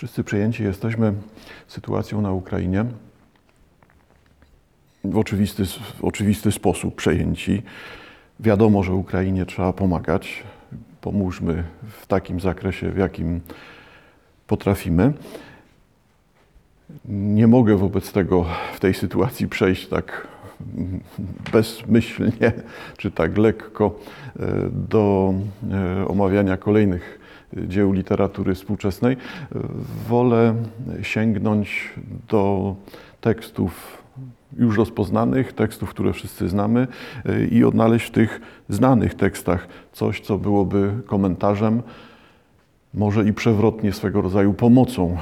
Wszyscy przejęci jesteśmy sytuacją na Ukrainie. W oczywisty, w oczywisty sposób przejęci. Wiadomo, że Ukrainie trzeba pomagać. Pomóżmy w takim zakresie, w jakim potrafimy. Nie mogę wobec tego w tej sytuacji przejść tak bezmyślnie czy tak lekko e, do e, omawiania kolejnych dzieł literatury współczesnej. Wolę sięgnąć do tekstów już rozpoznanych, tekstów, które wszyscy znamy e, i odnaleźć w tych znanych tekstach coś, co byłoby komentarzem, może i przewrotnie swego rodzaju pomocą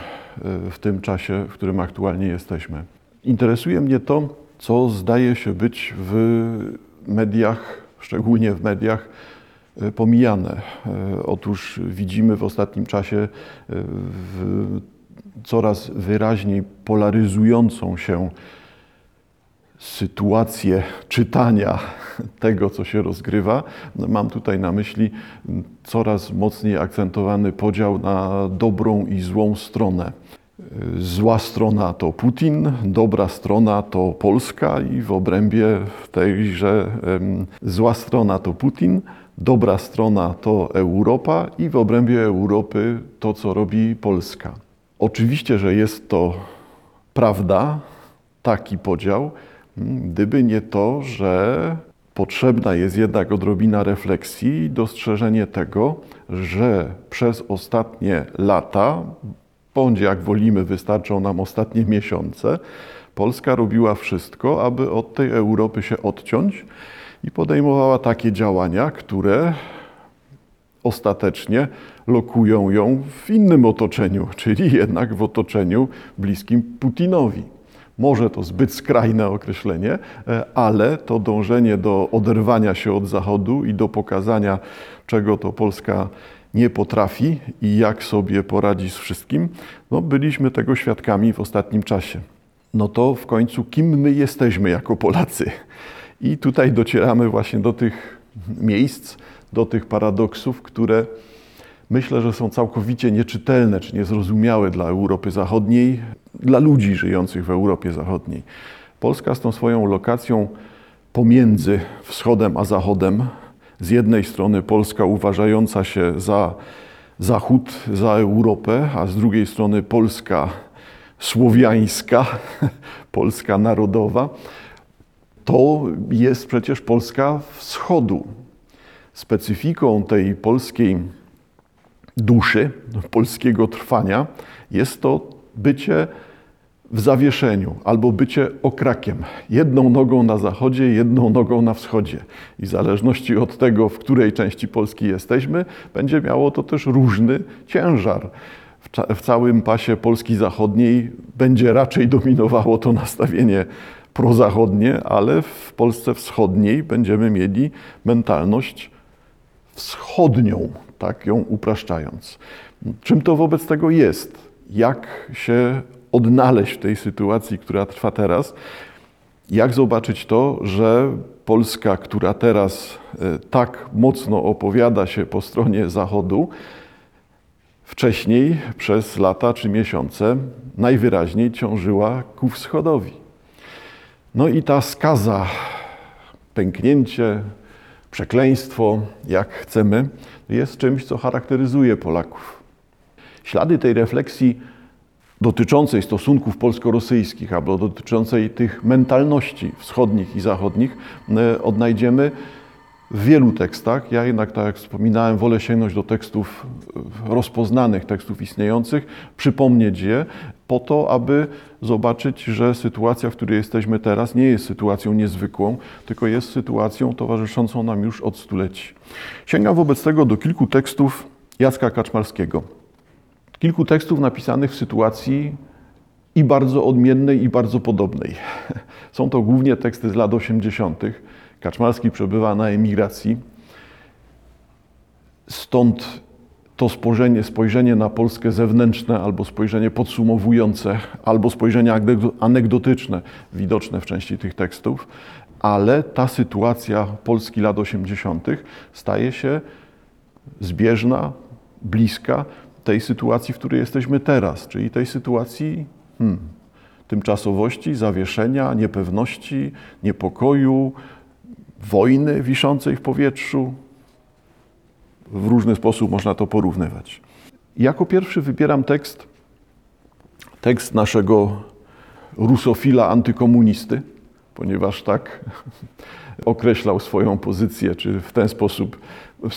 w tym czasie, w którym aktualnie jesteśmy. Interesuje mnie to, co zdaje się być w mediach, szczególnie w mediach, e, pomijane. E, otóż widzimy w ostatnim czasie e, w coraz wyraźniej polaryzującą się sytuację czytania tego, co się rozgrywa. Mam tutaj na myśli coraz mocniej akcentowany podział na dobrą i złą stronę. Zła strona to Putin, dobra strona to Polska i w obrębie tejże zła strona to Putin, dobra strona to Europa i w obrębie Europy to, co robi Polska. Oczywiście, że jest to prawda, taki podział, gdyby nie to, że potrzebna jest jednak odrobina refleksji i dostrzeżenie tego, że przez ostatnie lata bądź jak wolimy, wystarczą nam ostatnie miesiące, Polska robiła wszystko, aby od tej Europy się odciąć i podejmowała takie działania, które ostatecznie lokują ją w innym otoczeniu, czyli jednak w otoczeniu bliskim Putinowi. Może to zbyt skrajne określenie, e, ale to dążenie do oderwania się od Zachodu i do pokazania, czego to Polska nie potrafi i jak sobie poradzi z wszystkim, no byliśmy tego świadkami w ostatnim czasie. No to w końcu kim my jesteśmy jako Polacy? I tutaj docieramy właśnie do tych miejsc, do tych paradoksów, które myślę, że są całkowicie nieczytelne czy niezrozumiałe dla Europy Zachodniej, dla ludzi żyjących w Europie Zachodniej. Polska z tą swoją lokacją pomiędzy wschodem a zachodem z jednej strony Polska uważająca się za Zachód, za Europę, a z drugiej strony Polska słowiańska, Polska narodowa, to jest przecież Polska wschodu. Specyfiką tej polskiej duszy, polskiego trwania jest to bycie w zawieszeniu albo bycie okrakiem. Jedną nogą na zachodzie, jedną nogą na wschodzie. I w zależności od tego, w której części Polski jesteśmy, będzie miało to też różny ciężar. W, całym pasie Polski Zachodniej będzie raczej dominowało to nastawienie prozachodnie, ale w Polsce Wschodniej będziemy mieli mentalność wschodnią, tak ją upraszczając. Czym to wobec tego jest? Jak się odnaleźć w tej sytuacji, która trwa teraz. Jak zobaczyć to, że Polska, która teraz e, tak mocno opowiada się po stronie Zachodu, wcześniej przez lata czy miesiące najwyraźniej ciążyła ku wschodowi. No i ta skaza, pęknięcie, przekleństwo, jak chcemy, jest czymś, co charakteryzuje Polaków. Ślady tej refleksji dotyczącej stosunków polsko-rosyjskich albo dotyczącej tych mentalności wschodnich i zachodnich e, odnajdziemy w wielu tekstach. Ja jednak, tak jak wspominałem, wolę sięgnąć do tekstów e, rozpoznanych, tekstów istniejących, przypomnieć je po to, aby zobaczyć, że sytuacja, w której jesteśmy teraz, nie jest sytuacją niezwykłą, tylko jest sytuacją towarzyszącą nam już od stuleci. Sięgam wobec tego do kilku tekstów Jacka Kaczmarskiego kilku tekstów napisanych w sytuacji i bardzo odmiennej, i bardzo podobnej. Są to głównie teksty z lat 80. Kaczmarski przebywa na emigracji. Stąd to spojrzenie, spojrzenie na Polskę zewnętrzne, albo spojrzenie podsumowujące, albo spojrzenie anegdotyczne, widoczne w części tych tekstów, ale ta sytuacja Polski lat 80. staje się zbieżna, bliska tej sytuacji, w której jesteśmy teraz, czyli tej sytuacji hmm, tymczasowości, zawieszenia, niepewności, niepokoju, wojny wiszącej w powietrzu. W różny sposób można to porównywać. Jako pierwszy wybieram tekst, tekst naszego rusofila antykomunisty, ponieważ tak określał swoją pozycję, czy w ten sposób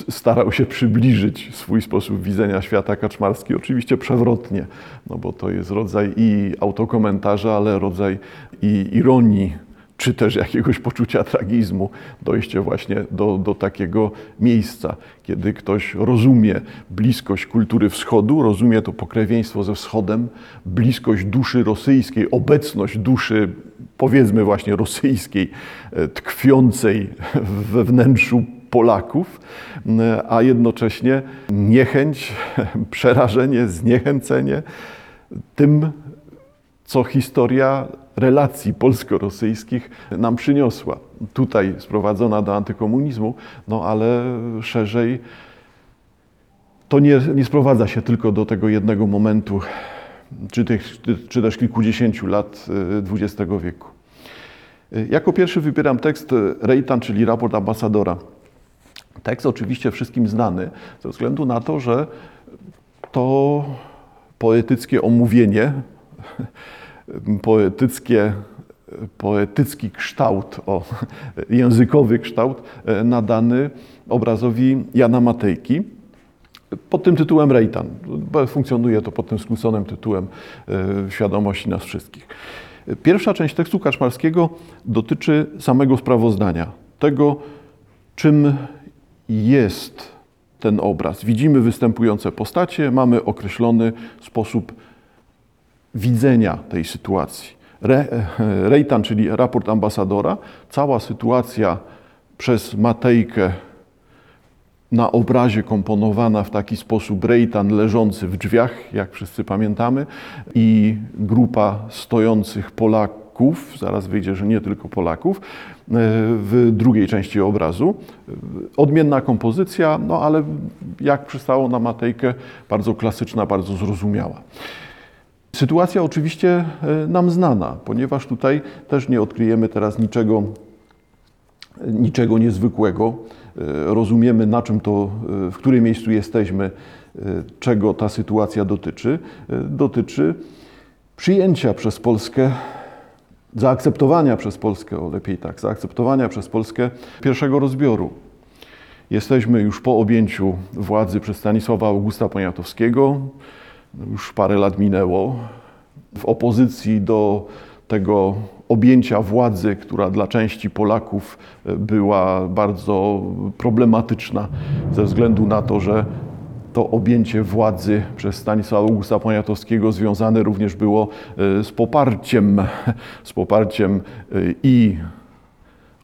starał się przybliżyć swój sposób widzenia świata Kaczmarski, oczywiście przewrotnie, no bo to jest rodzaj i autokomentarza, ale rodzaj i ironii, czy też jakiegoś poczucia tragizmu, dojście właśnie do, do takiego miejsca, kiedy ktoś rozumie bliskość kultury wschodu, rozumie to pokrewieństwo ze wschodem, bliskość duszy rosyjskiej, obecność duszy, powiedzmy właśnie rosyjskiej, e, tkwiącej we wnętrzu Polaków, a jednocześnie niechęć, przerażenie, zniechęcenie tym, co historia relacji polsko-rosyjskich nam przyniosła. Tutaj sprowadzona do antykomunizmu, no ale szerzej to nie, nie sprowadza się tylko do tego jednego momentu, czy, tych, czy też kilkudziesięciu lat XX wieku. Jako pierwszy wybieram tekst Rejtan, czyli raport ambasadora. Tekst oczywiście wszystkim znany, ze względu na to, że to poetyckie omówienie, poetyckie, poetycki kształt, o, językowy kształt e, nadany obrazowi Jana Matejki pod tym tytułem Rejtan. Funkcjonuje to pod tym skróconym tytułem e, świadomości nas wszystkich. Pierwsza część tekstu Kaczmarskiego dotyczy samego sprawozdania, tego, czym jest ten obraz. Widzimy występujące postacie, mamy określony sposób widzenia tej sytuacji. Re, Rejtan, czyli raport ambasadora, cała sytuacja przez Matejkę na obrazie komponowana w taki sposób Rejtan leżący w drzwiach, jak wszyscy pamiętamy, i grupa stojących Polaków, zaraz wyjdzie, że nie tylko Polaków, e, w drugiej części obrazu. Odmienna kompozycja, no ale jak przystało na Matejkę, bardzo klasyczna, bardzo zrozumiała. Sytuacja oczywiście e, nam znana, ponieważ tutaj też nie odkryjemy teraz niczego, niczego niezwykłego. E, rozumiemy, na czym to, e, w którym miejscu jesteśmy, czego ta sytuacja dotyczy. Dotyczy przyjęcia przez Polskę, zaakceptowania przez Polskę, o lepiej tak, zaakceptowania przez Polskę pierwszego rozbioru. Jesteśmy już po objęciu władzy przez Stanisława Augusta Poniatowskiego już parę lat minęło, w opozycji do tego objęcia władzy, która dla części Polaków e, była bardzo problematyczna ze względu na to, że to objęcie władzy przez Stanisława Augusta Poniatowskiego związane również było e, z poparciem, z poparciem e, i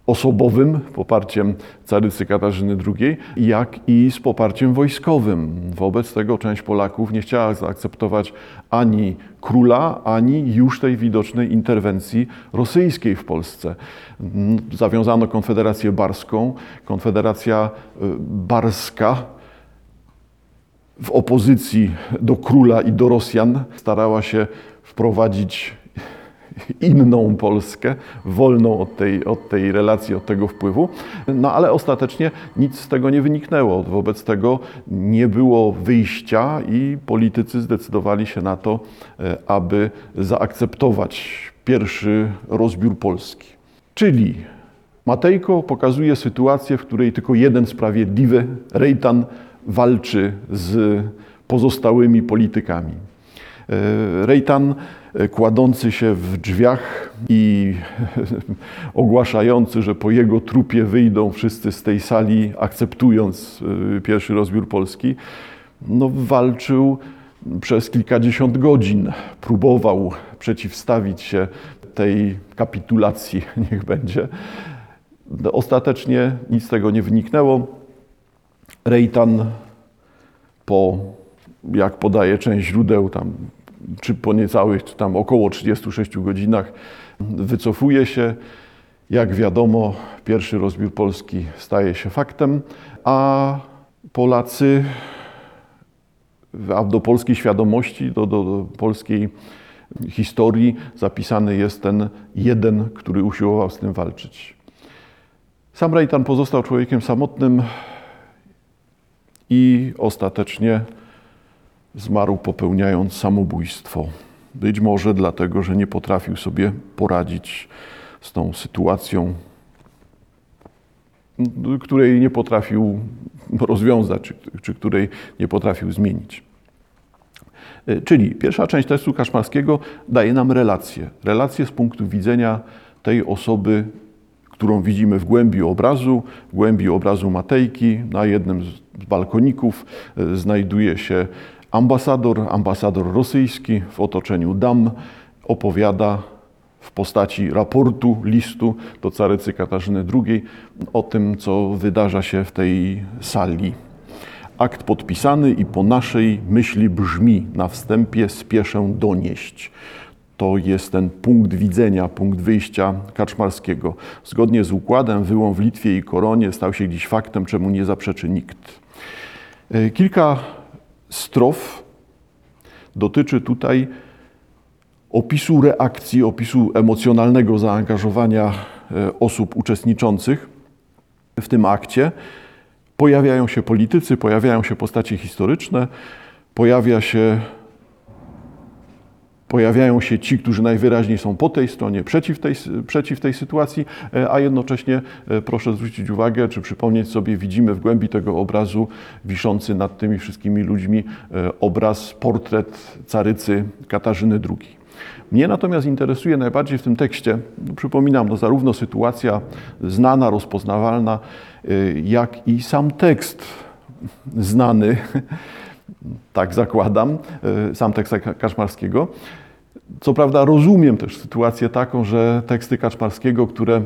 osobowym poparciem carycy Katarzyny II, jak i z poparciem wojskowym. Wobec tego część Polaków nie chciała zaakceptować ani króla, ani już tej widocznej interwencji rosyjskiej w Polsce. Zawiązano Konfederację Barską. Konfederacja y, Barska w opozycji do króla i do Rosjan starała się wprowadzić inną Polskę, wolną od tej, od tej relacji, od tego wpływu. No ale ostatecznie nic z tego nie wyniknęło. Wobec tego nie było wyjścia i politycy zdecydowali się na to, e, aby zaakceptować pierwszy rozbiór Polski. Czyli Matejko pokazuje sytuację, w której tylko jeden sprawiedliwy, Rejtan, walczy z pozostałymi politykami. E, Rejtan kładący się w drzwiach i ogłaszający, że po jego trupie wyjdą wszyscy z tej sali, akceptując e, pierwszy rozbiór Polski, no, walczył przez kilkadziesiąt godzin. Próbował przeciwstawić się tej kapitulacji, niech będzie. No, ostatecznie nic z tego nie wyniknęło. Rejtan po, jak podaje część źródeł, tam czy po niecałych, tam około 36 godzinach wycofuje się. Jak wiadomo, pierwszy rozbiór Polski staje się faktem, a Polacy a do polskiej świadomości, do, do, do polskiej historii zapisany jest ten jeden, który usiłował z tym walczyć. Sam Rejtan pozostał człowiekiem samotnym i ostatecznie zmarł popełniając samobójstwo. Być może dlatego, że nie potrafił sobie poradzić z tą sytuacją, której nie potrafił rozwiązać, czy, czy której nie potrafił zmienić. Czyli pierwsza część testu kaszmarskiego daje nam relację. Relację z punktu widzenia tej osoby, którą widzimy w głębi obrazu, w głębi obrazu Matejki. Na jednym z balkoników e, znajduje się ambasador, ambasador rosyjski w otoczeniu dam, opowiada w postaci raportu, listu do carycy Katarzyny II o tym, co wydarza się w tej sali. Akt podpisany i po naszej myśli brzmi na wstępie spieszę donieść to jest ten punkt widzenia, punkt wyjścia Kaczmarskiego. Zgodnie z układem wyłom w Litwie i Koronie stał się dziś faktem, czemu nie zaprzeczy nikt. E, kilka strof dotyczy tutaj opisu reakcji, opisu emocjonalnego zaangażowania e, osób uczestniczących w tym akcie. Pojawiają się politycy, pojawiają się postacie historyczne, pojawia się pojawiają się ci, którzy najwyraźniej są po tej stronie, przeciw tej, przeciw tej sytuacji, e, a jednocześnie e, proszę zwrócić uwagę, czy przypomnieć sobie, widzimy w głębi tego obrazu wiszący nad tymi wszystkimi ludźmi e, obraz, portret carycy Katarzyny II. Mnie natomiast interesuje najbardziej w tym tekście, no przypominam, no zarówno sytuacja znana, rozpoznawalna, jak i sam tekst znany, tak zakładam, e, sam tekst Kaczmarskiego. Co prawda rozumiem też sytuację taką, że teksty Kaczmarskiego, które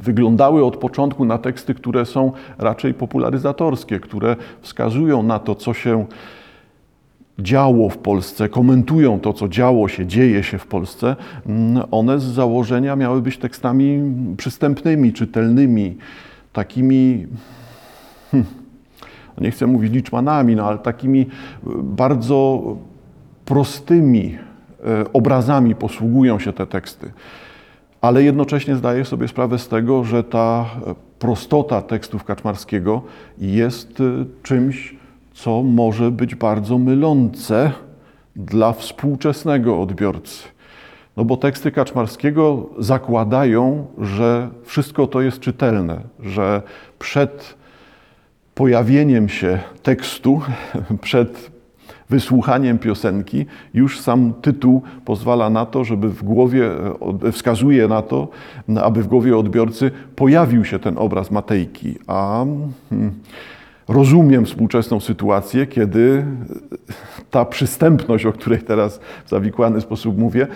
wyglądały od początku na teksty, które są raczej popularyzatorskie, które wskazują na to, co się działo w Polsce, komentują to, co działo się, dzieje się w Polsce, mm, one z założenia miały być tekstami przystępnymi, czytelnymi, takimi. Hmm, nie chcę mówić liczmanami, no ale takimi e, bardzo prostymi e, obrazami posługują się te teksty. Ale jednocześnie zdaję sobie sprawę z tego, że ta e, prostota tekstów Kaczmarskiego jest czymś, co może być bardzo mylące dla współczesnego odbiorcy. No bo teksty Kaczmarskiego zakładają, że wszystko to jest czytelne, że przed pojawieniem się tekstu, przed wysłuchaniem piosenki, już sam tytuł pozwala na to, żeby w głowie, wskazuje na to, aby w głowie odbiorcy pojawił się ten obraz Matejki. A hmm, rozumiem współczesną sytuację, kiedy ta przystępność, o której teraz w zawikłany sposób mówię,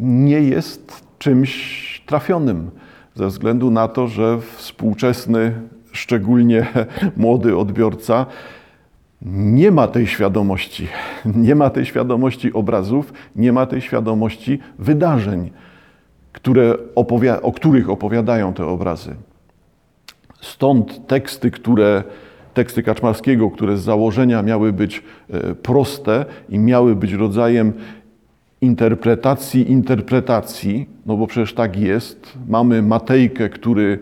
nie jest czymś trafionym, ze względu na to, że współczesny szczególnie młody odbiorca, nie ma tej świadomości, nie ma tej świadomości obrazów, nie ma tej świadomości wydarzeń, które o których opowiadają te obrazy. Stąd teksty, które, teksty Kaczmarskiego, które z założenia miały być e, proste i miały być rodzajem interpretacji interpretacji, no bo przecież tak jest. Mamy Matejkę, który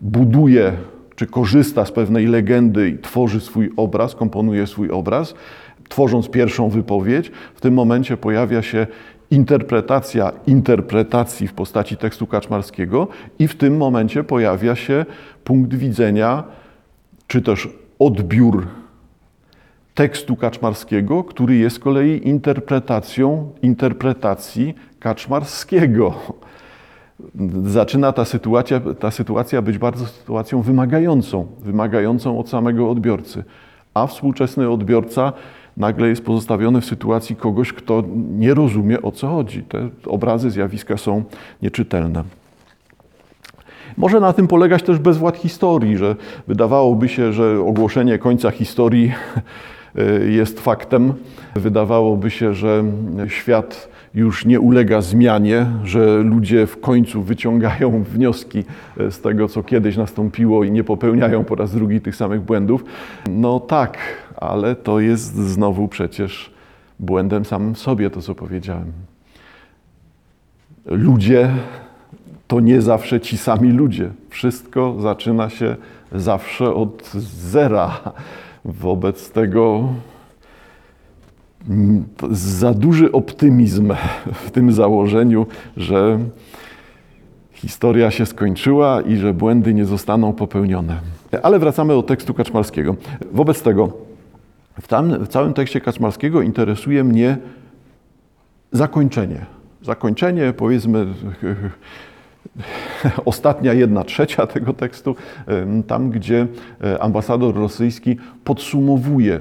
buduje czy korzysta z pewnej legendy i tworzy swój obraz, komponuje swój obraz, tworząc pierwszą wypowiedź, w tym momencie pojawia się interpretacja interpretacji w postaci tekstu kaczmarskiego i w tym momencie pojawia się punkt widzenia, czy też odbiór tekstu kaczmarskiego, który jest z kolei interpretacją interpretacji kaczmarskiego zaczyna ta sytuacja, ta sytuacja być bardzo sytuacją wymagającą, wymagającą od samego odbiorcy. A współczesny odbiorca nagle jest pozostawiony w sytuacji kogoś, kto nie rozumie o co chodzi. Te obrazy, zjawiska są nieczytelne. Może na tym polegać też bezwład historii, że wydawałoby się, że ogłoszenie końca historii jest faktem. Wydawałoby się, że świat już nie ulega zmianie, że ludzie w końcu wyciągają wnioski e, z tego, co kiedyś nastąpiło i nie popełniają po raz drugi tych samych błędów. No tak, ale to jest znowu przecież błędem samym sobie, to co powiedziałem. Ludzie to nie zawsze ci sami ludzie. Wszystko zaczyna się zawsze od zera. Wobec tego za duży optymizm w tym założeniu, że historia się skończyła i że błędy nie zostaną popełnione. Ale wracamy do tekstu Kaczmarskiego. Wobec tego w, tam, w całym tekście Kaczmarskiego interesuje mnie zakończenie. Zakończenie, powiedzmy, ostatnia jedna trzecia tego tekstu, tam gdzie e, ambasador rosyjski podsumowuje,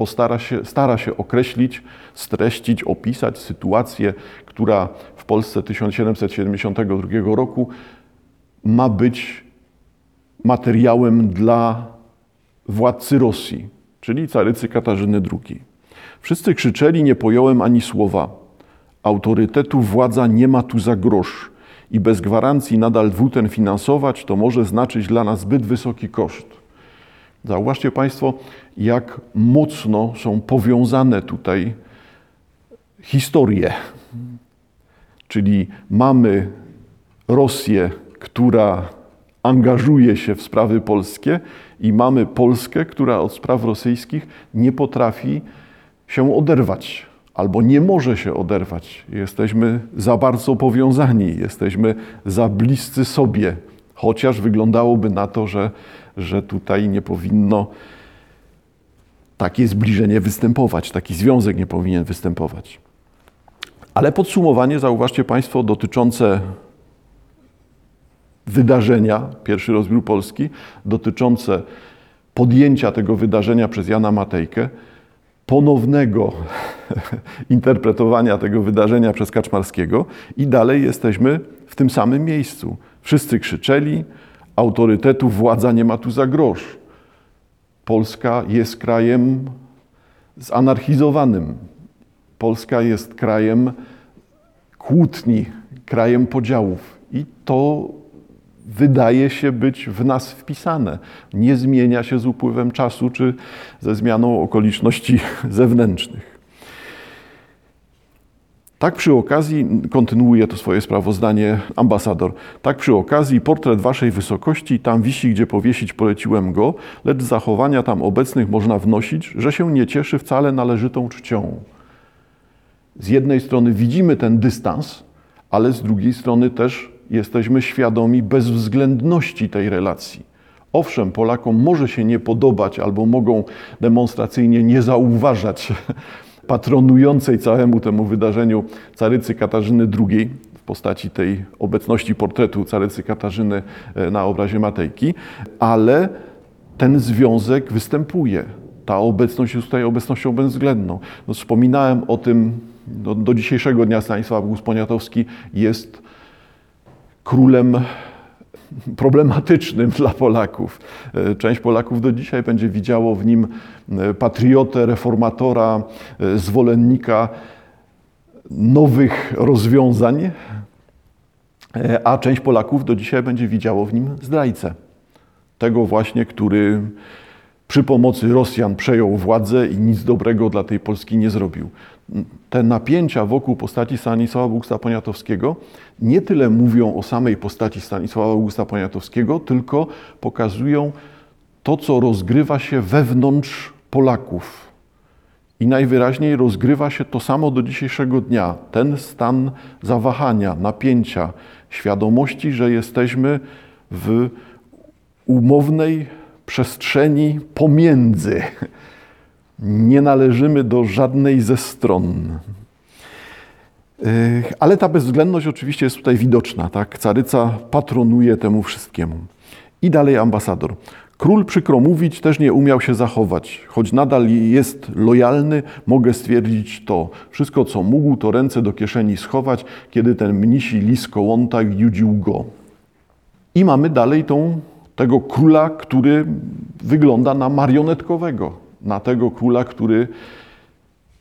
postara się, stara się określić, streścić, opisać sytuację, która w Polsce 1772 roku ma być materiałem dla władcy Rosji, czyli carycy Katarzyny II. Wszyscy krzyczeli, nie pojąłem ani słowa. Autorytetu władza nie ma tu za grosz i bez gwarancji nadal dwuten finansować, to może znaczyć dla nas zbyt wysoki koszt. Zauważcie Państwo, jak mocno są powiązane tutaj historie. Czyli mamy Rosję, która angażuje się w sprawy polskie, i mamy Polskę, która od spraw rosyjskich nie potrafi się oderwać albo nie może się oderwać. Jesteśmy za bardzo powiązani, jesteśmy za bliscy sobie, chociaż wyglądałoby na to, że, że tutaj nie powinno takie zbliżenie występować, taki związek nie powinien występować. Ale podsumowanie, zauważcie Państwo, dotyczące wydarzenia, pierwszy rozbiór Polski, dotyczące podjęcia tego wydarzenia przez Jana Matejkę, ponownego interpretowania tego wydarzenia przez Kaczmarskiego i dalej jesteśmy w tym samym miejscu. Wszyscy krzyczeli, autorytetu władza nie ma tu za grosz. Polska jest krajem zanarchizowanym. Polska jest krajem kłótni, krajem podziałów. I to wydaje się być w nas wpisane. Nie zmienia się z upływem czasu czy ze zmianą okoliczności zewnętrznych. Tak przy okazji, kontynuuje to swoje sprawozdanie ambasador, tak przy okazji portret waszej wysokości tam wisi, gdzie powiesić poleciłem go, lecz z zachowania tam obecnych można wnosić, że się nie cieszy wcale należytą czcią. Z jednej strony widzimy ten dystans, ale z drugiej strony też jesteśmy świadomi bezwzględności tej relacji. Owszem, Polakom może się nie podobać albo mogą demonstracyjnie nie zauważać patronującej całemu temu wydarzeniu carycy Katarzyny II w postaci tej obecności portretu carycy Katarzyny e, na obrazie Matejki, ale ten związek występuje. Ta obecność jest tutaj obecnością bezwzględną. No, wspominałem o tym, do, do dzisiejszego dnia Stanisław August Poniatowski jest królem problematycznym dla Polaków. E, część Polaków do dzisiaj będzie widziało w nim e, patriotę, reformatora, e, zwolennika nowych rozwiązań, a część Polaków do dzisiaj będzie widziało w nim zdrajcę. Tego właśnie, który przy pomocy Rosjan przejął władzę i nic dobrego dla tej Polski nie zrobił. Te napięcia wokół postaci Stanisława Augusta Poniatowskiego nie tyle mówią o samej postaci Stanisława Augusta Poniatowskiego, tylko pokazują to, co rozgrywa się wewnątrz Polaków. I najwyraźniej rozgrywa się to samo do dzisiejszego dnia. Ten stan zawahania, napięcia, świadomości, że jesteśmy w umownej przestrzeni pomiędzy. Nie należymy do żadnej ze stron. Ale ta bezwzględność oczywiście jest tutaj widoczna. Tak? Caryca patronuje temu wszystkiemu. I dalej ambasador. Król, przykro mówić, też nie umiał się zachować. Choć nadal jest lojalny, mogę stwierdzić to. Wszystko, co mógł, to ręce do kieszeni schować, kiedy ten mnisi lis kołąta judził go. I mamy dalej tą tego króla, który wygląda na marionetkowego, na tego króla, który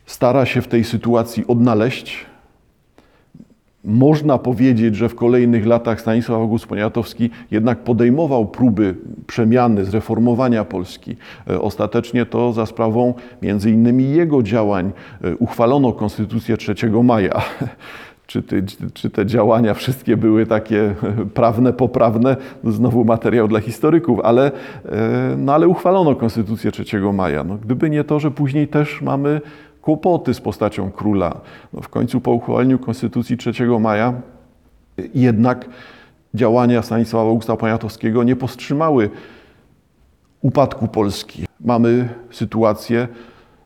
stara się w tej sytuacji odnaleźć, można powiedzieć, że w kolejnych latach Stanisław August Poniatowski jednak podejmował próby przemiany, zreformowania Polski. E, ostatecznie to za sprawą między innymi jego działań e, uchwalono Konstytucję 3 maja. Czy, ty, czy, te działania wszystkie były takie prawne, poprawne, znowu materiał dla historyków, ale, no ale uchwalono Konstytucję 3 maja. No, gdyby nie to, że później też mamy kłopoty z postacią króla. No w końcu po uchwaleniu Konstytucji 3 maja jednak działania Stanisława Augusta Poniatowskiego nie powstrzymały upadku Polski. Mamy sytuację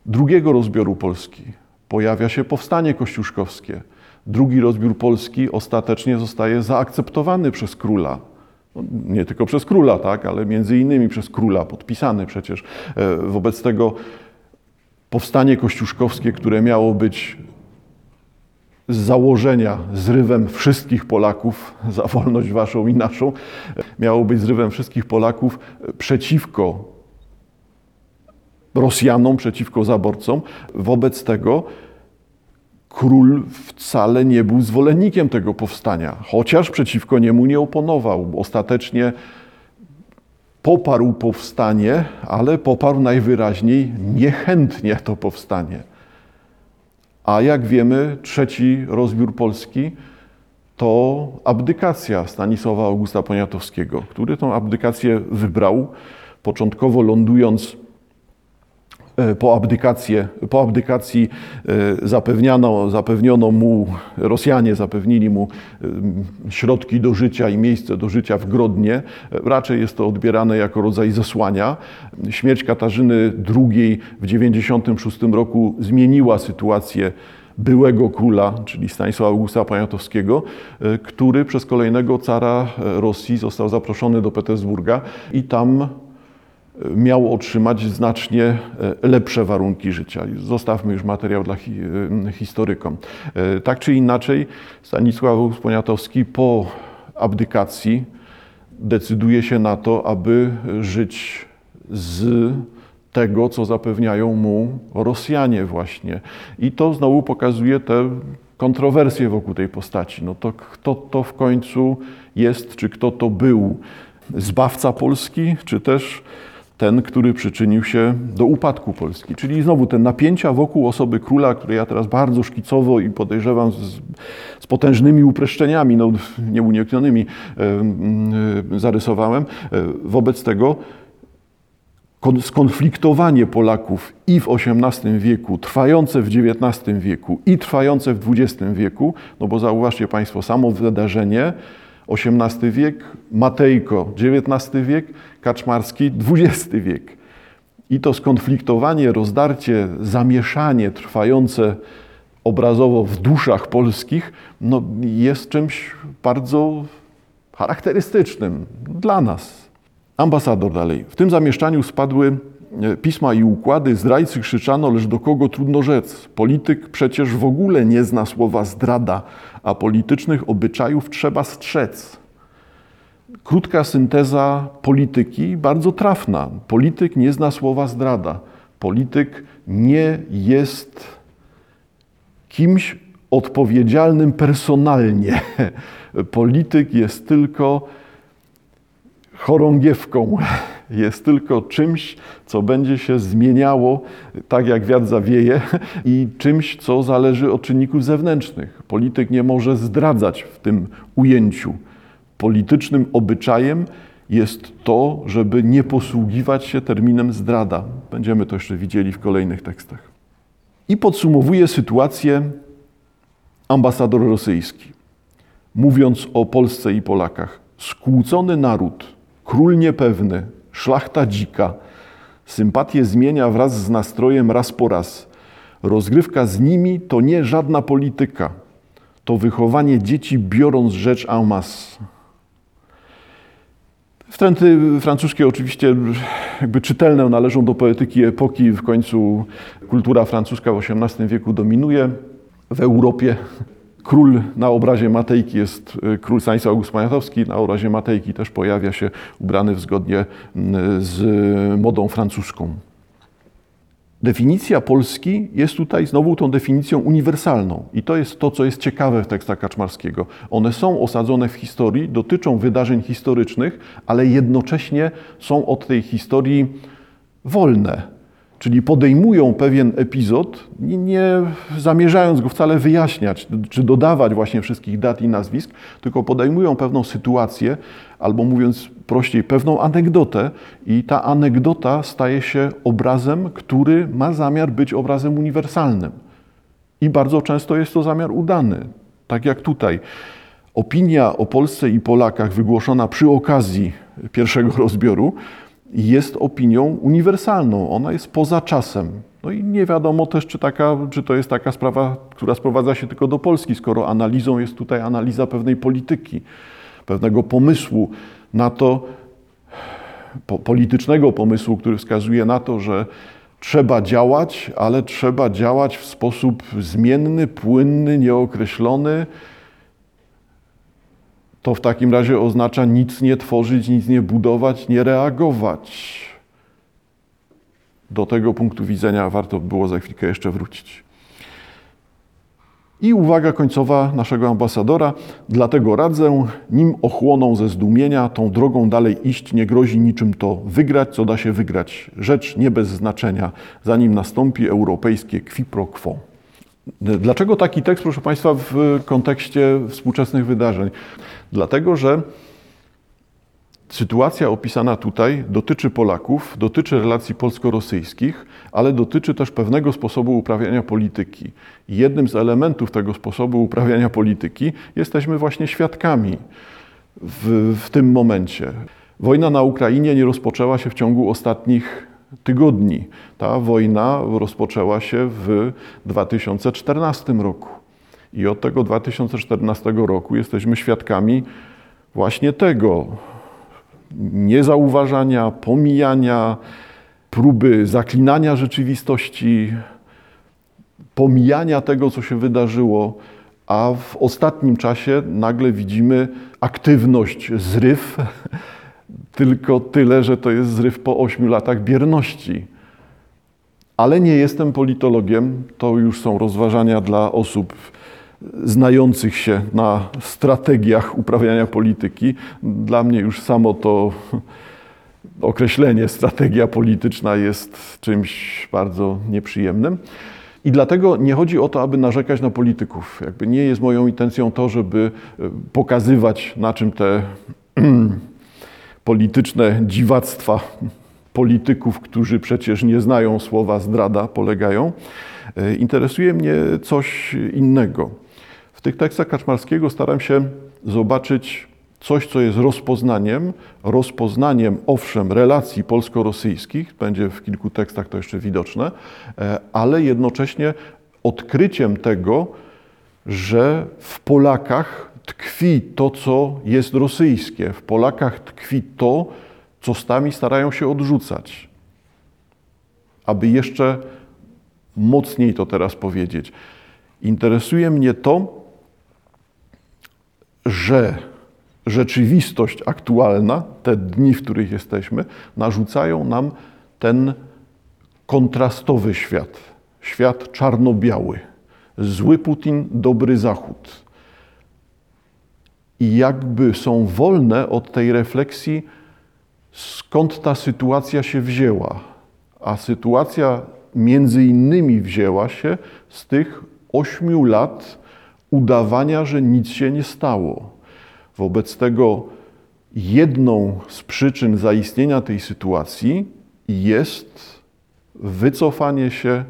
drugiego rozbioru Polski. Pojawia się powstanie kościuszkowskie. Drugi rozbiór Polski ostatecznie zostaje zaakceptowany przez króla. No, nie tylko przez króla, tak, ale między innymi przez króla, podpisany przecież. E, wobec tego powstanie kościuszkowskie, które miało być z założenia zrywem wszystkich Polaków za wolność waszą i naszą, miało być zrywem wszystkich Polaków przeciwko Rosjanom, przeciwko zaborcom. Wobec tego król wcale nie był zwolennikiem tego powstania, chociaż przeciwko niemu nie oponował. Ostatecznie poparł powstanie, ale poparł najwyraźniej niechętnie to powstanie. A jak wiemy, trzeci rozbiór Polski to abdykacja Stanisława Augusta Poniatowskiego, który tą abdykację wybrał, początkowo lądując po, abdykację, po abdykacji e, zapewniano, zapewniono mu, Rosjanie zapewnili mu e, środki do życia i miejsce do życia w Grodnie. Raczej jest to odbierane jako rodzaj zesłania. Śmierć Katarzyny II w 1996 roku zmieniła sytuację byłego króla, czyli Stanisława Augusta Poniatowskiego, który przez kolejnego cara Rosji został zaproszony do Petersburga i tam miał otrzymać znacznie e, lepsze warunki życia. Zostawmy już materiał dla e, historykom. E, tak czy inaczej, Stanisław Poniatowski po abdykacji decyduje się na to, aby żyć z tego, co zapewniają mu Rosjanie właśnie. I to znowu pokazuje te kontrowersje wokół tej postaci. No to kto to w końcu jest, czy kto to był? Zbawca Polski, czy też ten, który przyczynił się do upadku Polski. Czyli znowu te napięcia wokół osoby króla, które ja teraz bardzo szkicowo i podejrzewam z, z potężnymi upreszczeniami, no, nieuniknionymi zarysowałem. E, wobec tego skonfliktowanie Polaków i w XVIII wieku, trwające w XIX wieku i trwające w XX wieku, no bo zauważcie Państwo, samo wydarzenie XVIII wiek, Matejko XIX wiek, Kaczmarski XX wiek. I to skonfliktowanie, rozdarcie, zamieszanie trwające obrazowo w duszach polskich no, jest czymś bardzo charakterystycznym dla nas. Ambasador dalej. W tym zamieszczaniu spadły pisma i układy, zdrajcy krzyczano, lecz do kogo trudno rzec. Polityk przecież w ogóle nie zna słowa zdrada, a politycznych obyczajów trzeba strzec. Krótka synteza polityki, bardzo trafna. Polityk nie zna słowa zdrada. Polityk nie jest kimś odpowiedzialnym personalnie. Polityk jest tylko chorągiewką, jest tylko czymś, co będzie się zmieniało tak jak wiatr zawieje i czymś, co zależy od czynników zewnętrznych. Polityk nie może zdradzać w tym ujęciu. Politycznym obyczajem jest to, żeby nie posługiwać się terminem zdrada. Będziemy to jeszcze widzieli w kolejnych tekstach. I podsumowuje sytuację ambasador rosyjski, mówiąc o Polsce i Polakach. Skłócony naród, król niepewny, szlachta dzika, sympatię zmienia wraz z nastrojem raz po raz. Rozgrywka z nimi to nie żadna polityka, to wychowanie dzieci biorąc rzecz en masse. Wtręty francuskie oczywiście jakby czytelne należą do poetyki epoki. W końcu kultura francuska w XVIII wieku dominuje w Europie. Król na obrazie Matejki jest y, król Stanisław August Poniatowski. Na obrazie Matejki też pojawia się ubrany zgodnie z modą francuską. Definicja Polski jest tutaj znowu tą definicją uniwersalną i to jest to, co jest ciekawe w tekstach Kaczmarskiego. One są osadzone w historii, dotyczą wydarzeń historycznych, ale jednocześnie są od tej historii wolne. Czyli podejmują pewien epizod, nie, zamierzając go wcale wyjaśniać, czy dodawać właśnie wszystkich dat i nazwisk, tylko podejmują pewną sytuację, albo mówiąc prościej, pewną anegdotę, i ta anegdota staje się obrazem, który ma zamiar być obrazem uniwersalnym. I bardzo często jest to zamiar udany, tak jak tutaj. Opinia o Polsce i Polakach wygłoszona przy okazji pierwszego rozbioru jest opinią uniwersalną. Ona jest poza czasem. No i nie wiadomo też, czy, taka, czy to jest taka sprawa, która sprowadza się tylko do Polski, skoro analizą jest tutaj analiza pewnej polityki, pewnego pomysłu na to, po, politycznego pomysłu, który wskazuje na to, że trzeba działać, ale trzeba działać w sposób zmienny, płynny, nieokreślony, to w takim razie oznacza nic nie tworzyć, nic nie budować, nie reagować. Do tego punktu widzenia warto było za chwilkę jeszcze wrócić. I uwaga końcowa naszego ambasadora. Dlatego radzę, nim ochłoną ze zdumienia, tą drogą dalej iść nie grozi niczym to wygrać, co da się wygrać. Rzecz nie bez znaczenia, zanim nastąpi europejskie qui pro quo. Dlaczego taki tekst, proszę Państwa, w kontekście współczesnych wydarzeń? Dlatego, że sytuacja opisana tutaj dotyczy Polaków, dotyczy relacji polsko-rosyjskich, ale dotyczy też pewnego sposobu uprawiania polityki. Jednym z elementów tego sposobu uprawiania polityki jesteśmy właśnie świadkami w, w tym momencie. Wojna na Ukrainie nie rozpoczęła się w ciągu ostatnich tygodni. Ta wojna rozpoczęła się w 2014 roku. I od tego 2014 roku jesteśmy świadkami właśnie tego niezauważania, pomijania, próby zaklinania rzeczywistości, pomijania tego, co się wydarzyło, a w ostatnim czasie nagle widzimy aktywność, zryw, tylko tyle, że to jest zryw po ośmiu latach bierności. Ale nie jestem politologiem, to już są rozważania dla osób znających się na strategiach uprawiania polityki. Dla mnie już samo to określenie strategia polityczna jest czymś bardzo nieprzyjemnym. I dlatego nie chodzi o to, aby narzekać na polityków. Jakby nie jest moją intencją to, żeby e, pokazywać, na czym te polityczne dziwactwa polityków, którzy przecież nie znają słowa zdrada, polegają. E, interesuje mnie coś innego. W tych tekstach Kaczmarskiego staram się zobaczyć coś, co jest rozpoznaniem, rozpoznaniem owszem relacji polsko-rosyjskich, będzie w kilku tekstach to jeszcze widoczne, e, ale jednocześnie odkryciem tego, że w Polakach tkwi to, co jest rosyjskie, w Polakach tkwi to, co stami starają się odrzucać. Aby jeszcze mocniej to teraz powiedzieć, interesuje mnie to, że rzeczywistość aktualna, te dni, w których jesteśmy, narzucają nam ten kontrastowy świat, świat czarno-biały. Zły Putin, dobry Zachód. I jakby są wolne od tej refleksji, skąd ta sytuacja się wzięła. A sytuacja między innymi wzięła się z tych ośmiu lat udawania, że nic się nie stało. Wobec tego jedną z przyczyn zaistnienia tej sytuacji jest wycofanie się,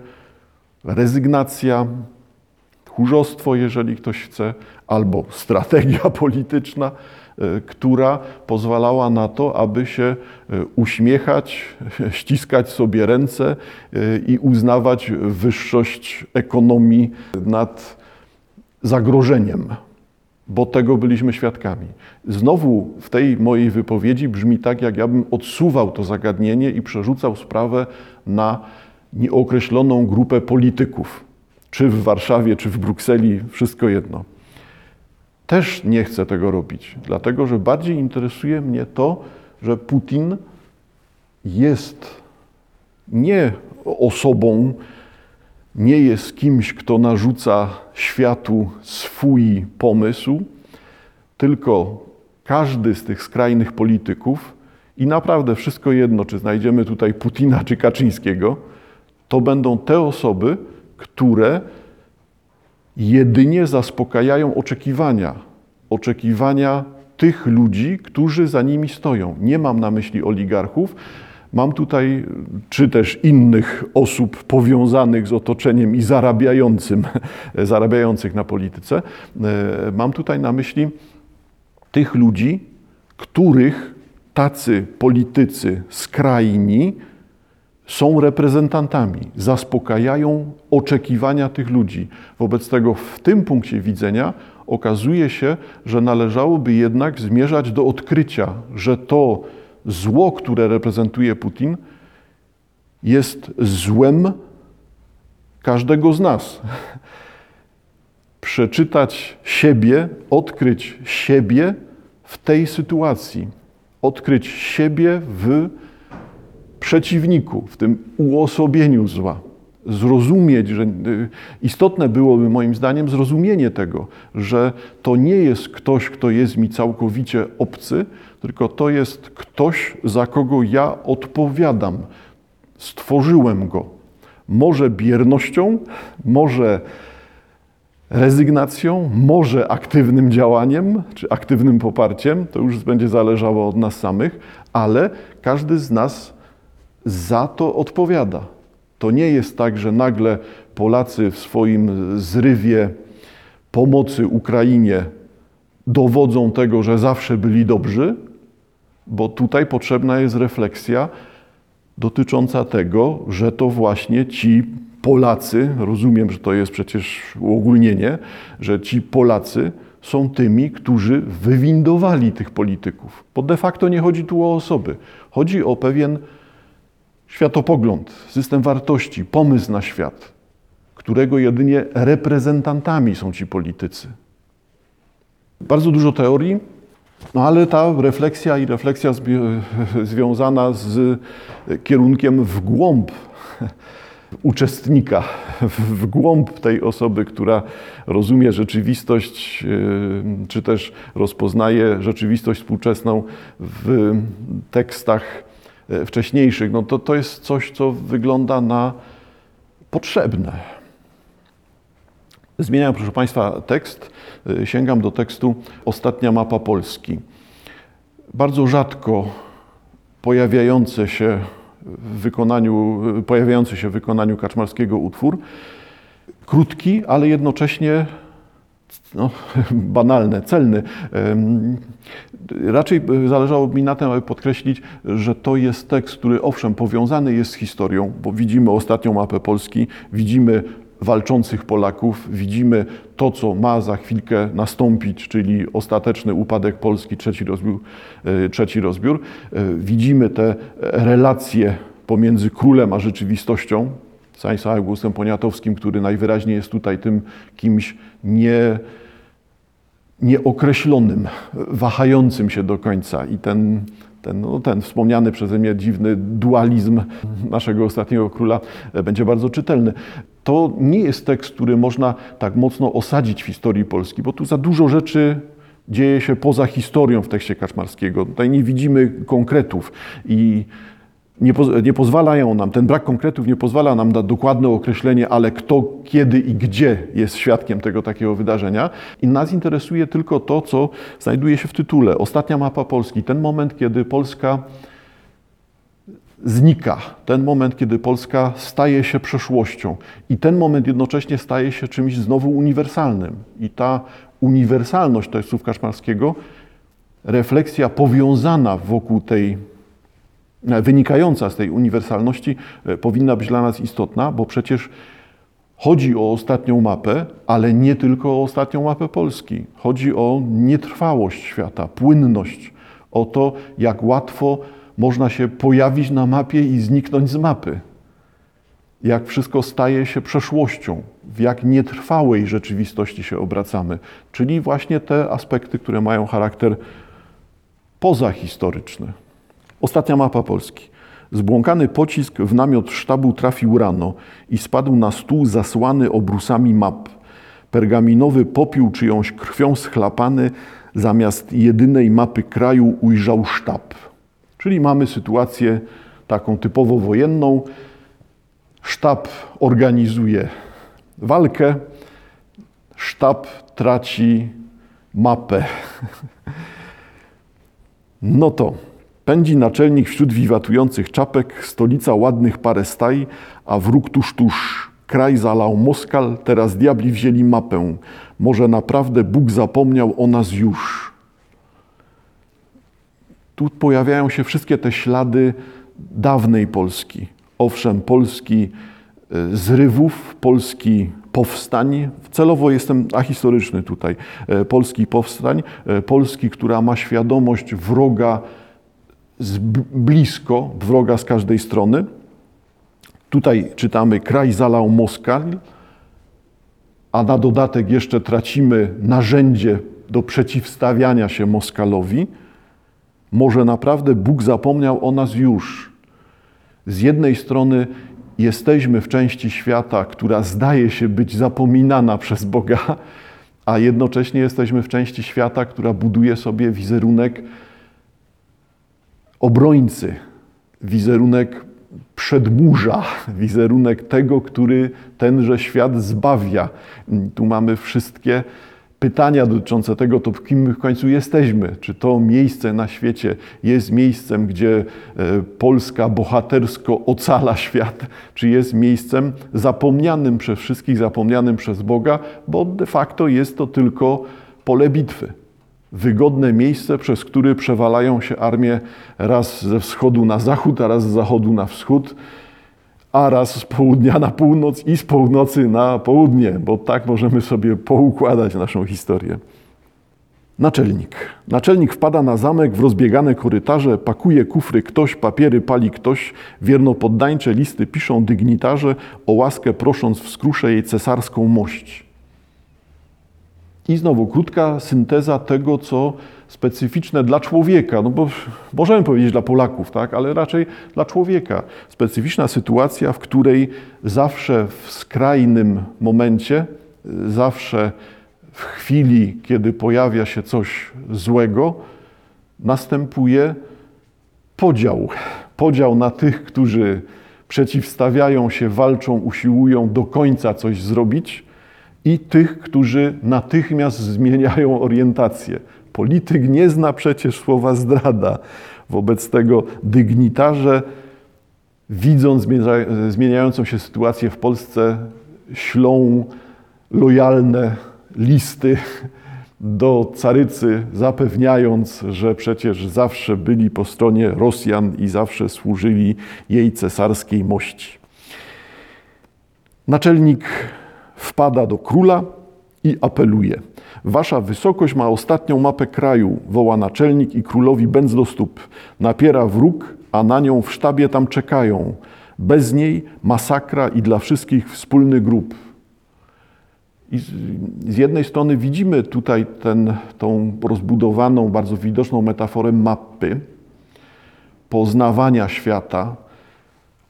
rezygnacja, tchórzostwo, jeżeli ktoś chce, albo strategia polityczna, e, która pozwalała na to, aby się e, uśmiechać, ściskać sobie ręce e, i uznawać wyższość ekonomii nad zagrożeniem bo tego byliśmy świadkami. Znowu w tej mojej wypowiedzi brzmi tak, jak ja bym odsuwał to zagadnienie i przerzucał sprawę na nieokreśloną grupę polityków, czy w Warszawie, czy w Brukseli, wszystko jedno. Też nie chcę tego robić, dlatego że bardziej interesuje mnie to, że Putin jest nie osobą, nie jest kimś, kto narzuca światu swój pomysł, tylko każdy z tych skrajnych polityków i naprawdę wszystko jedno, czy znajdziemy tutaj Putina czy Kaczyńskiego, to będą te osoby, które jedynie zaspokajają oczekiwania, oczekiwania tych ludzi, którzy za nimi stoją. Nie mam na myśli oligarchów, mam tutaj, czy też innych osób powiązanych z otoczeniem i zarabiającym, zarabiających na polityce. E, mam tutaj na myśli tych ludzi, których tacy politycy skrajni są reprezentantami, zaspokajają oczekiwania tych ludzi. Wobec tego w tym punkcie widzenia okazuje się, że należałoby jednak zmierzać do odkrycia, że to zło, które reprezentuje Putin, jest złem każdego z nas. Przeczytać siebie, odkryć siebie w tej sytuacji, odkryć siebie w przeciwniku, w tym uosobieniu zła. Zrozumieć, że y, istotne byłoby moim zdaniem zrozumienie tego, że to nie jest ktoś, kto jest mi całkowicie obcy, tylko to jest ktoś, za kogo ja odpowiadam. Stworzyłem go. Może biernością, może rezygnacją, może aktywnym działaniem czy aktywnym poparciem, to już będzie zależało od nas samych, ale każdy z nas za to odpowiada. To nie jest tak, że nagle Polacy w swoim zrywie pomocy Ukrainie dowodzą tego, że zawsze byli dobrzy, bo tutaj potrzebna jest refleksja dotycząca tego, że to właśnie ci Polacy, rozumiem, że to jest przecież uogólnienie, że ci Polacy są tymi, którzy wywindowali tych polityków. Bo de facto nie chodzi tu o osoby. Chodzi o pewien światopogląd, system wartości, pomysł na świat, którego jedynie reprezentantami są ci politycy. Bardzo dużo teorii, no ale ta refleksja i refleksja związana z kierunkiem w głąb uczestnika, w głąb tej osoby, która rozumie rzeczywistość, y, czy też rozpoznaje rzeczywistość współczesną w tekstach wcześniejszych, no to to jest coś, co wygląda na potrzebne. Zmieniam, proszę Państwa, tekst. E, sięgam do tekstu Ostatnia mapa Polski. Bardzo rzadko pojawiające się w wykonaniu, pojawiający się w wykonaniu kaczmarskiego utwór. Krótki, ale jednocześnie no, banalne, celny. Raczej zależało mi na tym, aby podkreślić, że to jest tekst, który owszem powiązany jest z historią, bo widzimy ostatnią mapę Polski, widzimy walczących Polaków, widzimy to, co ma za chwilkę nastąpić, czyli ostateczny upadek Polski, trzeci rozbiór. E, trzeci rozbiór. E, widzimy te relacje pomiędzy królem a rzeczywistością, Stanisławem Augustem Poniatowskim, który najwyraźniej jest tutaj tym kimś nie nieokreślonym, wahającym się do końca. I ten, ten, no, ten wspomniany przeze mnie dziwny dualizm naszego ostatniego króla będzie bardzo czytelny. To nie jest tekst, który można tak mocno osadzić w historii Polski, bo tu za dużo rzeczy dzieje się poza historią w tekście Kaczmarskiego. Tutaj nie widzimy konkretów i nie, nie pozwalają nam, ten brak konkretów nie pozwala nam na dokładne określenie, ale kto, kiedy i gdzie jest świadkiem tego takiego wydarzenia. I nas interesuje tylko to, co znajduje się w tytule. Ostatnia mapa Polski. Ten moment, kiedy Polska znika. Ten moment, kiedy Polska staje się przeszłością. I ten moment jednocześnie staje się czymś znowu uniwersalnym. I ta uniwersalność tekstów Kaszmarskiego, refleksja powiązana wokół tej wynikająca z tej uniwersalności e, powinna być dla nas istotna, bo przecież chodzi o ostatnią mapę, ale nie tylko o ostatnią mapę Polski. Chodzi o nietrwałość świata, płynność, o to, jak łatwo można się pojawić na mapie i zniknąć z mapy. Jak wszystko staje się przeszłością, w jak nietrwałej rzeczywistości się obracamy, czyli właśnie te aspekty, które mają charakter pozahistoryczny. Ostatnia mapa Polski. Zbłąkany pocisk w namiot sztabu trafił rano i spadł na stół zasłany obrusami map. Pergaminowy popiół czyjąś krwią schlapany zamiast jedynej mapy kraju ujrzał sztab. Czyli mamy sytuację taką typowo wojenną. Sztab organizuje walkę, sztab traci mapę. No to pędzi naczelnik wśród wiwatujących czapek, stolica ładnych parę staj, a wróg tuż tuż. Kraj zalał Moskal, teraz diabli wzięli mapę. Może naprawdę Bóg zapomniał o nas już. Tu pojawiają się wszystkie te ślady dawnej Polski. Owszem, Polski e, zrywów, Polski powstań. Celowo jestem ahistoryczny tutaj. E, Polski powstań, e, Polski, która ma świadomość wroga z blisko, wroga z każdej strony. Tutaj czytamy kraj zalał Moskal, a na dodatek jeszcze tracimy narzędzie do przeciwstawiania się Moskalowi. Może naprawdę Bóg zapomniał o nas już. Z jednej strony jesteśmy w części świata, która zdaje się być zapominana przez Boga, a jednocześnie jesteśmy w części świata, która buduje sobie wizerunek obrońcy, wizerunek przedmurza, wizerunek tego, który tenże świat zbawia. Tu mamy wszystkie pytania dotyczące tego, to kim my w końcu jesteśmy. Czy to miejsce na świecie jest miejscem, gdzie e, Polska bohatersko ocala świat, czy jest miejscem zapomnianym przez wszystkich, zapomnianym przez Boga, bo de facto jest to tylko pole bitwy. Wygodne miejsce, przez które przewalają się armie raz ze wschodu na zachód, a raz z zachodu na wschód a raz z południa na północ i z północy na południe, bo tak możemy sobie poukładać naszą historię. Naczelnik. Naczelnik wpada na zamek w rozbiegane korytarze, pakuje kufry ktoś, papiery pali ktoś, wiernopoddańcze listy piszą dygnitarze, o łaskę prosząc w skrusze jej cesarską mość. I znowu krótka synteza tego, co specyficzne dla człowieka, no bo możemy powiedzieć dla Polaków, tak, ale raczej dla człowieka. Specyficzna sytuacja, w której zawsze w skrajnym momencie, zawsze w chwili, kiedy pojawia się coś złego, następuje podział. Podział na tych, którzy przeciwstawiają się, walczą, usiłują do końca coś zrobić, i tych, którzy natychmiast zmieniają orientację. Polityk nie zna przecież słowa zdrada. Wobec tego dygnitarze, widząc zmieniającą się sytuację w Polsce, ślą lojalne listy do carycy, zapewniając, że przecież zawsze byli po stronie Rosjan i zawsze służyli jej cesarskiej mości. Naczelnik wpada do króla i apeluje. Wasza wysokość ma ostatnią mapę kraju, woła naczelnik i królowi będz do stóp. Napiera wróg, a na nią w sztabie tam czekają. Bez niej masakra i dla wszystkich wspólny grób. I z jednej strony widzimy tutaj ten, tą rozbudowaną, bardzo widoczną metaforę mapy, poznawania świata,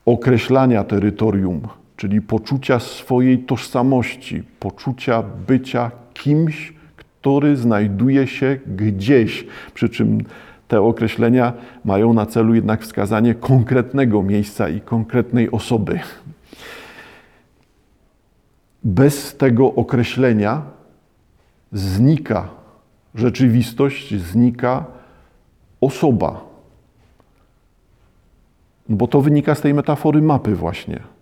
określania terytorium, czyli poczucia swojej tożsamości, poczucia bycia kimś, który znajduje się gdzieś. Przy czym te określenia mają na celu jednak wskazanie konkretnego miejsca i konkretnej osoby. Bez tego określenia znika rzeczywistość, znika osoba. Bo to wynika z tej metafory mapy, właśnie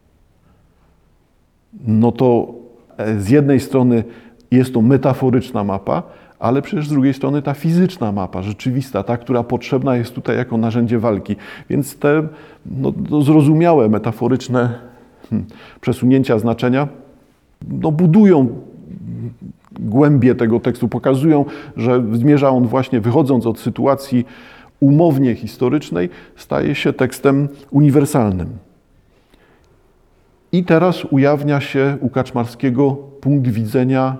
no to e, z jednej strony jest to metaforyczna mapa, ale przecież z drugiej strony ta fizyczna mapa, rzeczywista, ta, która potrzebna jest tutaj jako narzędzie walki. Więc te no, no zrozumiałe, metaforyczne hmm, przesunięcia znaczenia no, budują głębię tego tekstu, pokazują, że zmierza on właśnie, wychodząc od sytuacji umownie historycznej, staje się tekstem uniwersalnym. I teraz ujawnia się u Kaczmarskiego punkt widzenia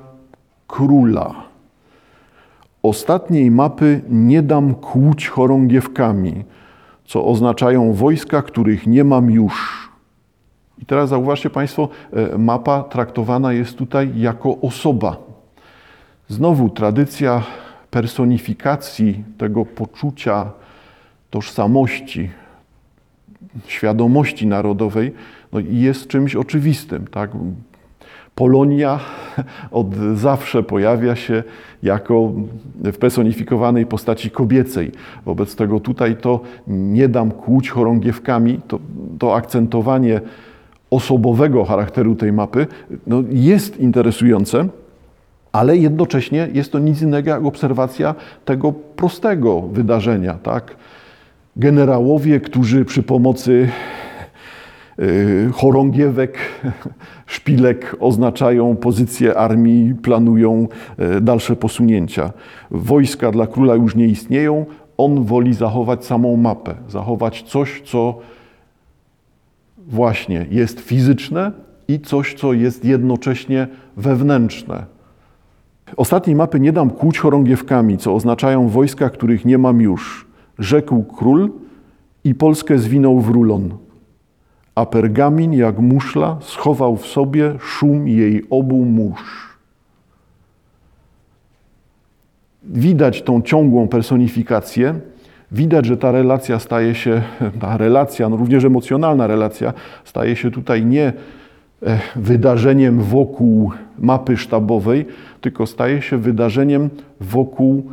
króla. Ostatniej mapy nie dam kłuć chorągiewkami. co oznaczają wojska, których nie mam już. I teraz zauważcie Państwo, e, mapa traktowana jest tutaj jako osoba. Znowu tradycja personifikacji tego poczucia tożsamości, świadomości narodowej no, jest czymś oczywistym. Tak? Polonia od zawsze pojawia się jako w personifikowanej postaci kobiecej. Wobec tego tutaj to nie dam kłuć chorągiewkami, to, to akcentowanie osobowego charakteru tej mapy no, jest interesujące, ale jednocześnie jest to nic innego jak obserwacja tego prostego wydarzenia. Tak? Generałowie, którzy przy pomocy chorągiewek, szpilek oznaczają pozycję armii, planują y, dalsze posunięcia. Wojska dla króla już nie istnieją, on woli zachować samą mapę, zachować coś, co właśnie jest fizyczne i coś, co jest jednocześnie wewnętrzne. Ostatniej mapy nie dam kłuć chorągiewkami, co oznaczają wojska, których nie mam już. Rzekł król i Polskę zwinął w rulon. A pergamin, jak muszla, schował w sobie szum jej obu mórz. Widać tą ciągłą personifikację, widać, że ta relacja staje się, ta relacja, no również emocjonalna relacja, staje się tutaj nie e, wydarzeniem wokół mapy sztabowej, tylko staje się wydarzeniem wokół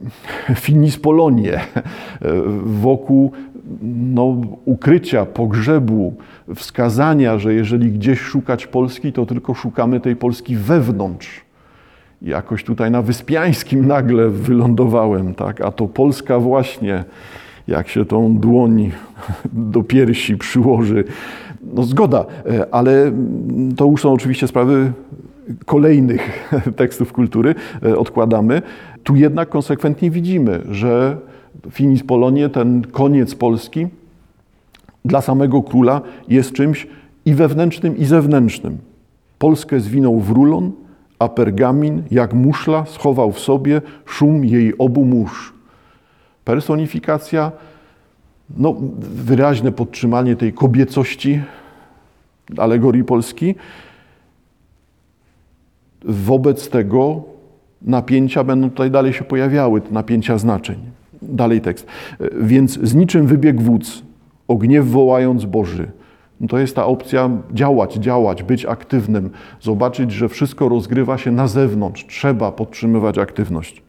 finis Polonie, wokół no, ukrycia, pogrzebu, wskazania, że jeżeli gdzieś szukać Polski, to tylko szukamy tej Polski wewnątrz. Jakoś tutaj na Wyspiańskim nagle wylądowałem, tak? a to Polska właśnie, jak się tą dłoń do piersi przyłoży. No zgoda, ale to już są oczywiście sprawy kolejnych tekstów kultury, odkładamy. Tu jednak konsekwentnie widzimy, że finis Polonie, ten koniec Polski, dla samego króla jest czymś i wewnętrznym, i zewnętrznym. Polskę zwinął w rulon, a pergamin, jak muszla, schował w sobie szum jej obu mórz. Personifikacja, no, wyraźne podtrzymanie tej kobiecości alegorii Polski. Wobec tego napięcia będą tutaj dalej się pojawiały, napięcia znaczeń. Dalej tekst. Więc z niczym wybiegł wódz, o gniew wołając Boży. No to jest ta opcja działać, działać, być aktywnym, zobaczyć, że wszystko rozgrywa się na zewnątrz. Trzeba podtrzymywać aktywność.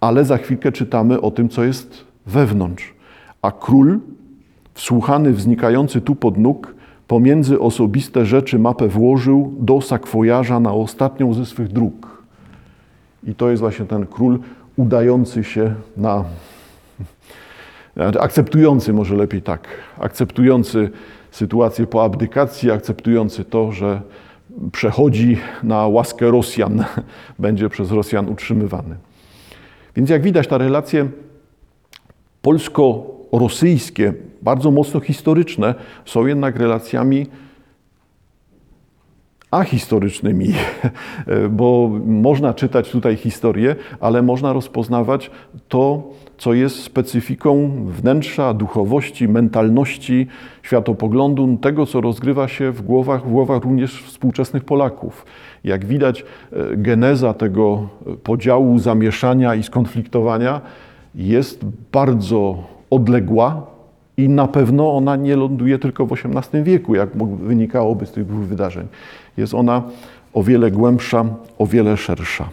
Ale za chwilkę czytamy o tym, co jest wewnątrz. A król, wsłuchany w znikający tu pod nóg, pomiędzy osobiste rzeczy mapę włożył do sakwojarza na ostatnią ze swych dróg. I to jest właśnie ten król udający się na. akceptujący, może lepiej tak, akceptujący sytuację po abdykacji, akceptujący to, że przechodzi na łaskę Rosjan, będzie przez Rosjan utrzymywany. Więc jak widać, te relacje polsko-rosyjskie, bardzo mocno historyczne, są jednak relacjami ahistorycznymi, bo można czytać tutaj historię, ale można rozpoznawać to, co jest specyfiką wnętrza, duchowości, mentalności, światopoglądu, tego, co rozgrywa się w głowach, w głowach również współczesnych Polaków. Jak widać, geneza tego podziału, zamieszania i skonfliktowania jest bardzo odległa, i na pewno ona nie ląduje tylko w XVIII wieku, jak wynikałoby z tych dwóch wydarzeń. Jest ona o wiele głębsza, o wiele szersza.